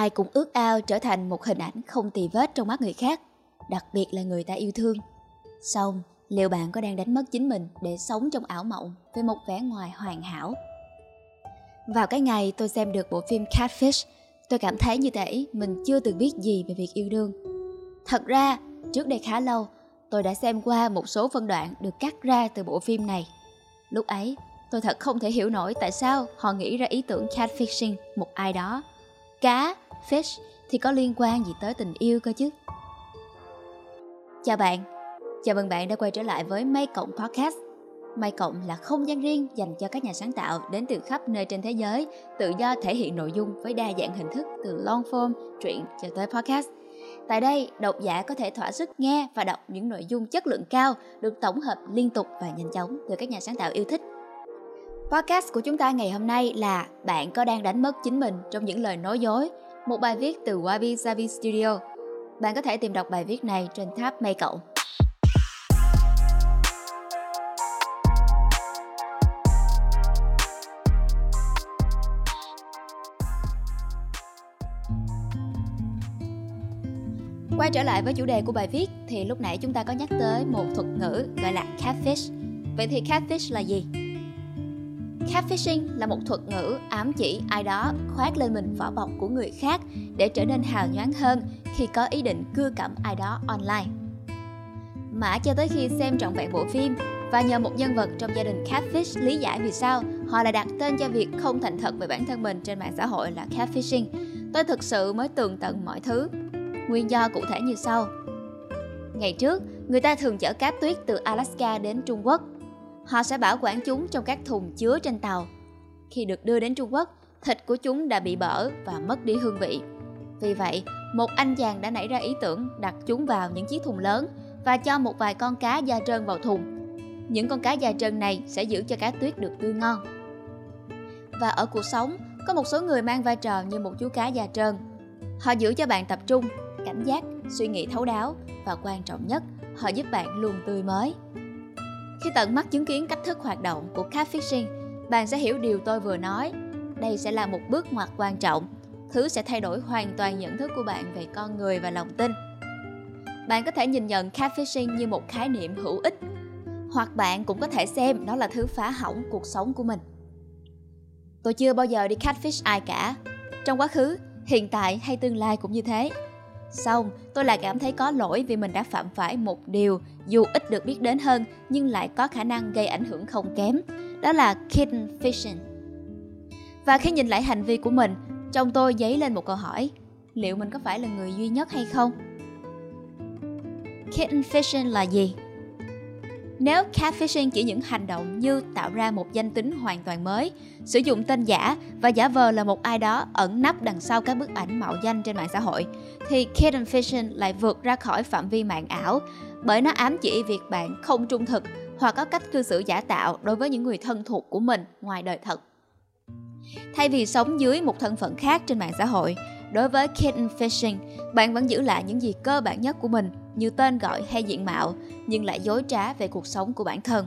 Ai cũng ước ao trở thành một hình ảnh không tì vết trong mắt người khác, đặc biệt là người ta yêu thương. Xong, liệu bạn có đang đánh mất chính mình để sống trong ảo mộng với một vẻ ngoài hoàn hảo? Vào cái ngày tôi xem được bộ phim Catfish, tôi cảm thấy như thể mình chưa từng biết gì về việc yêu đương. Thật ra, trước đây khá lâu, tôi đã xem qua một số phân đoạn được cắt ra từ bộ phim này. Lúc ấy, tôi thật không thể hiểu nổi tại sao họ nghĩ ra ý tưởng catfishing một ai đó. Cá, fish thì có liên quan gì tới tình yêu cơ chứ? Chào bạn, chào mừng bạn đã quay trở lại với May Cộng Podcast. May Cộng là không gian riêng dành cho các nhà sáng tạo đến từ khắp nơi trên thế giới, tự do thể hiện nội dung với đa dạng hình thức từ long form, truyện cho tới podcast. Tại đây, độc giả có thể thỏa sức nghe và đọc những nội dung chất lượng cao được tổng hợp liên tục và nhanh chóng từ các nhà sáng tạo yêu thích. Podcast của chúng ta ngày hôm nay là Bạn có đang đánh mất chính mình trong những lời nói dối, một bài viết từ Wabi Sabi Studio. Bạn có thể tìm đọc bài viết này trên tab May Cậu. Quay trở lại với chủ đề của bài viết thì lúc nãy chúng ta có nhắc tới một thuật ngữ gọi là catfish. Vậy thì catfish là gì? Catfishing là một thuật ngữ ám chỉ ai đó khoác lên mình vỏ bọc của người khác để trở nên hào nhoáng hơn khi có ý định cưa cẩm ai đó online. Mã cho tới khi xem trọn vẹn bộ phim và nhờ một nhân vật trong gia đình Catfish lý giải vì sao họ lại đặt tên cho việc không thành thật về bản thân mình trên mạng xã hội là Catfishing, tôi thực sự mới tường tận mọi thứ Nguyên do cụ thể như sau. Ngày trước, người ta thường chở cá tuyết từ Alaska đến Trung Quốc. Họ sẽ bảo quản chúng trong các thùng chứa trên tàu. Khi được đưa đến Trung Quốc, thịt của chúng đã bị bở và mất đi hương vị. Vì vậy, một anh chàng đã nảy ra ý tưởng đặt chúng vào những chiếc thùng lớn và cho một vài con cá da trơn vào thùng. Những con cá da trơn này sẽ giữ cho cá tuyết được tươi ngon. Và ở cuộc sống, có một số người mang vai trò như một chú cá da trơn. Họ giữ cho bạn tập trung cảnh giác, suy nghĩ thấu đáo và quan trọng nhất, họ giúp bạn luôn tươi mới. Khi tận mắt chứng kiến cách thức hoạt động của catfishing, bạn sẽ hiểu điều tôi vừa nói. Đây sẽ là một bước ngoặt quan trọng, thứ sẽ thay đổi hoàn toàn nhận thức của bạn về con người và lòng tin. Bạn có thể nhìn nhận catfishing như một khái niệm hữu ích, hoặc bạn cũng có thể xem nó là thứ phá hỏng cuộc sống của mình. Tôi chưa bao giờ đi catfish ai cả. Trong quá khứ, hiện tại hay tương lai cũng như thế. Xong, tôi lại cảm thấy có lỗi vì mình đã phạm phải một điều dù ít được biết đến hơn nhưng lại có khả năng gây ảnh hưởng không kém. Đó là kitten fishing. Và khi nhìn lại hành vi của mình, trong tôi dấy lên một câu hỏi. Liệu mình có phải là người duy nhất hay không? Kitten fishing là gì? Nếu catfishing chỉ những hành động như tạo ra một danh tính hoàn toàn mới, sử dụng tên giả và giả vờ là một ai đó ẩn nấp đằng sau các bức ảnh mạo danh trên mạng xã hội, thì kitten fishing lại vượt ra khỏi phạm vi mạng ảo bởi nó ám chỉ việc bạn không trung thực hoặc có cách cư xử giả tạo đối với những người thân thuộc của mình ngoài đời thật. Thay vì sống dưới một thân phận khác trên mạng xã hội, đối với kitten fishing, bạn vẫn giữ lại những gì cơ bản nhất của mình như tên gọi hay diện mạo, nhưng lại dối trá về cuộc sống của bản thân.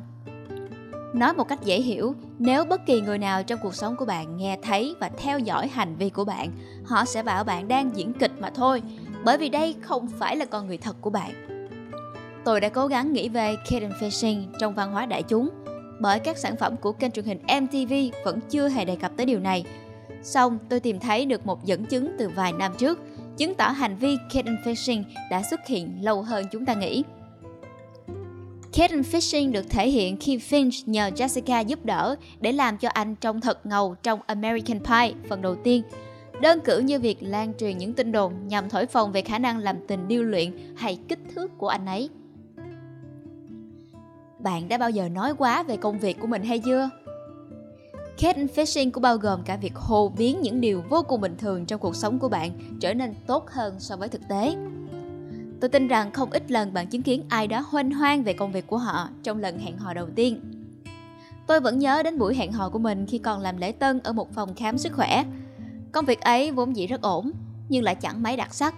Nói một cách dễ hiểu, nếu bất kỳ người nào trong cuộc sống của bạn nghe thấy và theo dõi hành vi của bạn, họ sẽ bảo bạn đang diễn kịch mà thôi, bởi vì đây không phải là con người thật của bạn. Tôi đã cố gắng nghĩ về kitten fishing trong văn hóa đại chúng, bởi các sản phẩm của kênh truyền hình MTV vẫn chưa hề đề cập tới điều này. Xong, tôi tìm thấy được một dẫn chứng từ vài năm trước chứng tỏ hành vi kitten fishing đã xuất hiện lâu hơn chúng ta nghĩ. Kitten fishing được thể hiện khi Finch nhờ Jessica giúp đỡ để làm cho anh trông thật ngầu trong American Pie, phần đầu tiên. Đơn cử như việc lan truyền những tin đồn nhằm thổi phồng về khả năng làm tình điêu luyện hay kích thước của anh ấy. Bạn đã bao giờ nói quá về công việc của mình hay chưa? Catfishing cũng bao gồm cả việc hồ biến những điều vô cùng bình thường trong cuộc sống của bạn trở nên tốt hơn so với thực tế. Tôi tin rằng không ít lần bạn chứng kiến ai đó hoanh hoang về công việc của họ trong lần hẹn hò đầu tiên. Tôi vẫn nhớ đến buổi hẹn hò của mình khi còn làm lễ tân ở một phòng khám sức khỏe. Công việc ấy vốn dĩ rất ổn, nhưng lại chẳng mấy đặc sắc.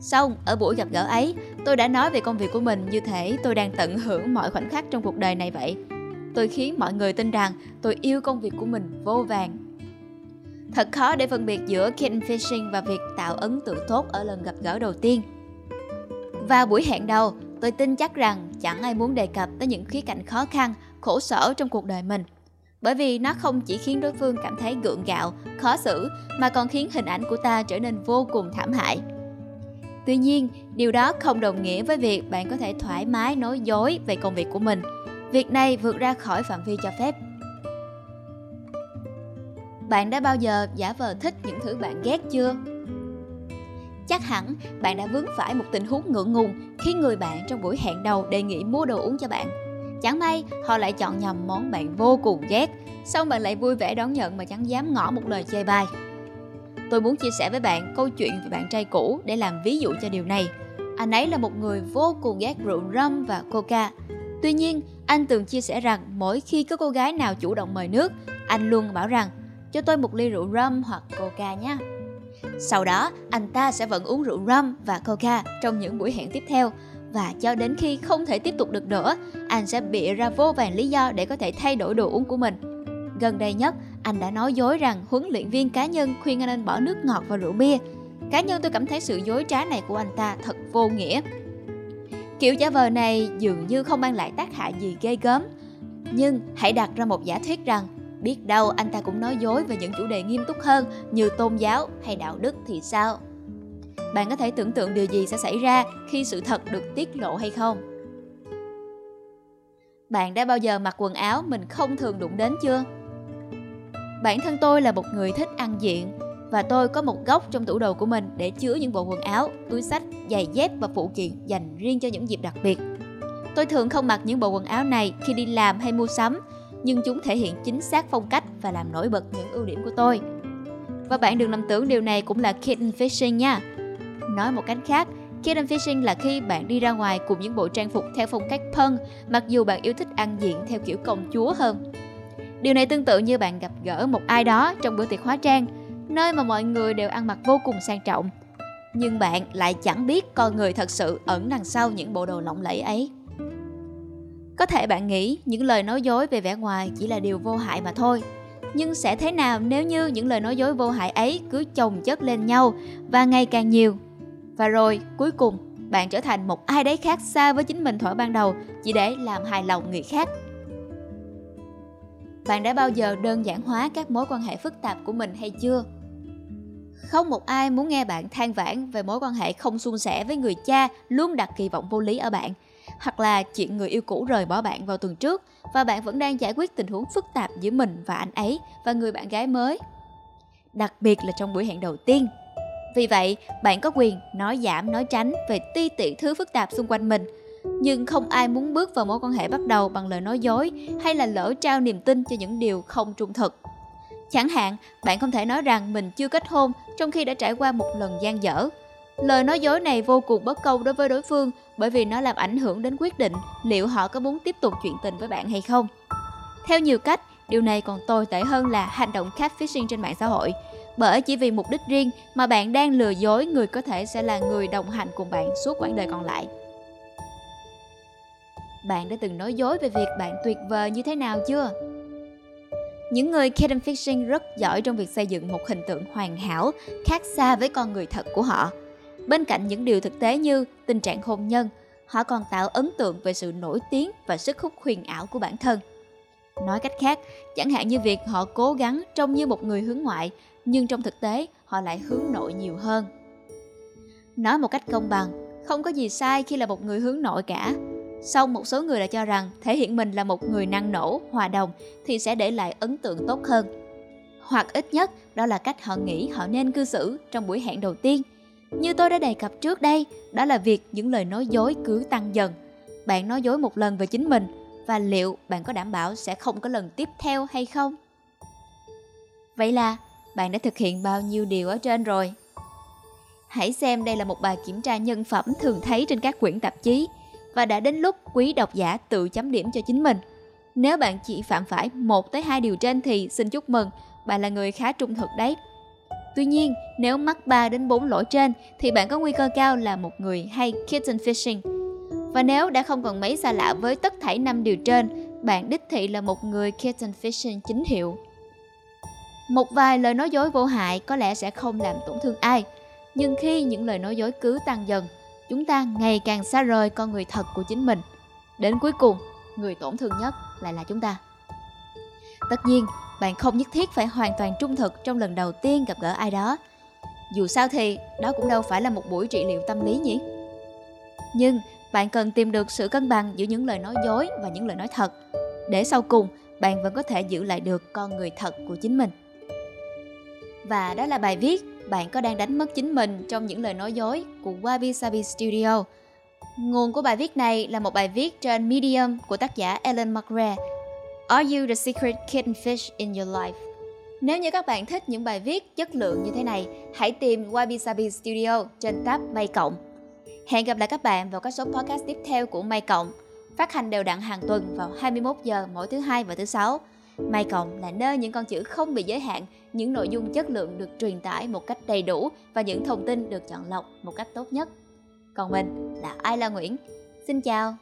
Xong, ở buổi gặp gỡ ấy, tôi đã nói về công việc của mình như thể tôi đang tận hưởng mọi khoảnh khắc trong cuộc đời này vậy tôi khiến mọi người tin rằng tôi yêu công việc của mình vô vàng Thật khó để phân biệt giữa kitten và việc tạo ấn tượng tốt ở lần gặp gỡ đầu tiên. Vào buổi hẹn đầu, tôi tin chắc rằng chẳng ai muốn đề cập tới những khía cạnh khó khăn, khổ sở trong cuộc đời mình. Bởi vì nó không chỉ khiến đối phương cảm thấy gượng gạo, khó xử mà còn khiến hình ảnh của ta trở nên vô cùng thảm hại. Tuy nhiên, điều đó không đồng nghĩa với việc bạn có thể thoải mái nói dối về công việc của mình. Việc này vượt ra khỏi phạm vi cho phép. Bạn đã bao giờ giả vờ thích những thứ bạn ghét chưa? Chắc hẳn bạn đã vướng phải một tình huống ngượng ngùng khi người bạn trong buổi hẹn đầu đề nghị mua đồ uống cho bạn. Chẳng may họ lại chọn nhầm món bạn vô cùng ghét, xong bạn lại vui vẻ đón nhận mà chẳng dám ngỏ một lời chê bai. Tôi muốn chia sẻ với bạn câu chuyện về bạn trai cũ để làm ví dụ cho điều này. Anh ấy là một người vô cùng ghét rượu rum và coca. Tuy nhiên, anh từng chia sẻ rằng mỗi khi có cô gái nào chủ động mời nước, anh luôn bảo rằng cho tôi một ly rượu rum hoặc coca nhé. Sau đó, anh ta sẽ vẫn uống rượu rum và coca trong những buổi hẹn tiếp theo và cho đến khi không thể tiếp tục được nữa, anh sẽ bịa ra vô vàn lý do để có thể thay đổi đồ uống của mình. Gần đây nhất, anh đã nói dối rằng huấn luyện viên cá nhân khuyên anh nên bỏ nước ngọt và rượu bia. Cá nhân tôi cảm thấy sự dối trá này của anh ta thật vô nghĩa. Kiểu giả vờ này dường như không mang lại tác hại gì ghê gớm. Nhưng hãy đặt ra một giả thuyết rằng, biết đâu anh ta cũng nói dối về những chủ đề nghiêm túc hơn như tôn giáo hay đạo đức thì sao? Bạn có thể tưởng tượng điều gì sẽ xảy ra khi sự thật được tiết lộ hay không? Bạn đã bao giờ mặc quần áo mình không thường đụng đến chưa? Bản thân tôi là một người thích ăn diện và tôi có một góc trong tủ đồ của mình để chứa những bộ quần áo, túi sách, giày dép và phụ kiện dành riêng cho những dịp đặc biệt. Tôi thường không mặc những bộ quần áo này khi đi làm hay mua sắm, nhưng chúng thể hiện chính xác phong cách và làm nổi bật những ưu điểm của tôi. Và bạn đừng lầm tưởng điều này cũng là kitten fishing nha. Nói một cách khác, kitten fishing là khi bạn đi ra ngoài cùng những bộ trang phục theo phong cách punk, mặc dù bạn yêu thích ăn diện theo kiểu công chúa hơn. Điều này tương tự như bạn gặp gỡ một ai đó trong bữa tiệc hóa trang, nơi mà mọi người đều ăn mặc vô cùng sang trọng. Nhưng bạn lại chẳng biết con người thật sự ẩn đằng sau những bộ đồ lộng lẫy ấy. Có thể bạn nghĩ những lời nói dối về vẻ ngoài chỉ là điều vô hại mà thôi. Nhưng sẽ thế nào nếu như những lời nói dối vô hại ấy cứ chồng chất lên nhau và ngày càng nhiều? Và rồi, cuối cùng, bạn trở thành một ai đấy khác xa với chính mình thuở ban đầu chỉ để làm hài lòng người khác bạn đã bao giờ đơn giản hóa các mối quan hệ phức tạp của mình hay chưa không một ai muốn nghe bạn than vãn về mối quan hệ không suôn sẻ với người cha luôn đặt kỳ vọng vô lý ở bạn. Hoặc là chuyện người yêu cũ rời bỏ bạn vào tuần trước và bạn vẫn đang giải quyết tình huống phức tạp giữa mình và anh ấy và người bạn gái mới. Đặc biệt là trong buổi hẹn đầu tiên. Vì vậy, bạn có quyền nói giảm, nói tránh về ti tiện thứ phức tạp xung quanh mình. Nhưng không ai muốn bước vào mối quan hệ bắt đầu bằng lời nói dối hay là lỡ trao niềm tin cho những điều không trung thực chẳng hạn, bạn không thể nói rằng mình chưa kết hôn trong khi đã trải qua một lần gian dở. Lời nói dối này vô cùng bất công đối với đối phương bởi vì nó làm ảnh hưởng đến quyết định liệu họ có muốn tiếp tục chuyện tình với bạn hay không. Theo nhiều cách, điều này còn tồi tệ hơn là hành động catfishing trên mạng xã hội. Bởi chỉ vì mục đích riêng mà bạn đang lừa dối người có thể sẽ là người đồng hành cùng bạn suốt quãng đời còn lại. Bạn đã từng nói dối về việc bạn tuyệt vời như thế nào chưa? Những người kitten fiction rất giỏi trong việc xây dựng một hình tượng hoàn hảo, khác xa với con người thật của họ. Bên cạnh những điều thực tế như tình trạng hôn nhân, họ còn tạo ấn tượng về sự nổi tiếng và sức hút huyền ảo của bản thân. Nói cách khác, chẳng hạn như việc họ cố gắng trông như một người hướng ngoại, nhưng trong thực tế họ lại hướng nội nhiều hơn. Nói một cách công bằng, không có gì sai khi là một người hướng nội cả Song một số người đã cho rằng thể hiện mình là một người năng nổ, hòa đồng thì sẽ để lại ấn tượng tốt hơn. Hoặc ít nhất đó là cách họ nghĩ họ nên cư xử trong buổi hẹn đầu tiên. Như tôi đã đề cập trước đây, đó là việc những lời nói dối cứ tăng dần. Bạn nói dối một lần về chính mình và liệu bạn có đảm bảo sẽ không có lần tiếp theo hay không? Vậy là bạn đã thực hiện bao nhiêu điều ở trên rồi? Hãy xem đây là một bài kiểm tra nhân phẩm thường thấy trên các quyển tạp chí và đã đến lúc quý độc giả tự chấm điểm cho chính mình. Nếu bạn chỉ phạm phải một tới hai điều trên thì xin chúc mừng, bạn là người khá trung thực đấy. Tuy nhiên, nếu mắc 3 đến 4 lỗi trên thì bạn có nguy cơ cao là một người hay kitten fishing. Và nếu đã không còn mấy xa lạ với tất thảy 5 điều trên, bạn đích thị là một người kitten fishing chính hiệu. một vài lời nói dối vô hại có lẽ sẽ không làm tổn thương ai nhưng khi những lời nói dối cứ tăng dần chúng ta ngày càng xa rời con người thật của chính mình. Đến cuối cùng, người tổn thương nhất lại là chúng ta. Tất nhiên, bạn không nhất thiết phải hoàn toàn trung thực trong lần đầu tiên gặp gỡ ai đó. Dù sao thì, đó cũng đâu phải là một buổi trị liệu tâm lý nhỉ. Nhưng, bạn cần tìm được sự cân bằng giữa những lời nói dối và những lời nói thật. Để sau cùng, bạn vẫn có thể giữ lại được con người thật của chính mình. Và đó là bài viết bạn có đang đánh mất chính mình trong những lời nói dối của Wabi Sabi Studio. Nguồn của bài viết này là một bài viết trên Medium của tác giả Ellen McRae. Are you the secret kitten fish in your life? Nếu như các bạn thích những bài viết chất lượng như thế này, hãy tìm Wabi Sabi Studio trên tab May Cộng. Hẹn gặp lại các bạn vào các số podcast tiếp theo của May Cộng, phát hành đều đặn hàng tuần vào 21 giờ mỗi thứ hai và thứ sáu. May Cộng là nơi những con chữ không bị giới hạn, những nội dung chất lượng được truyền tải một cách đầy đủ và những thông tin được chọn lọc một cách tốt nhất. Còn mình là Ai La Nguyễn. Xin chào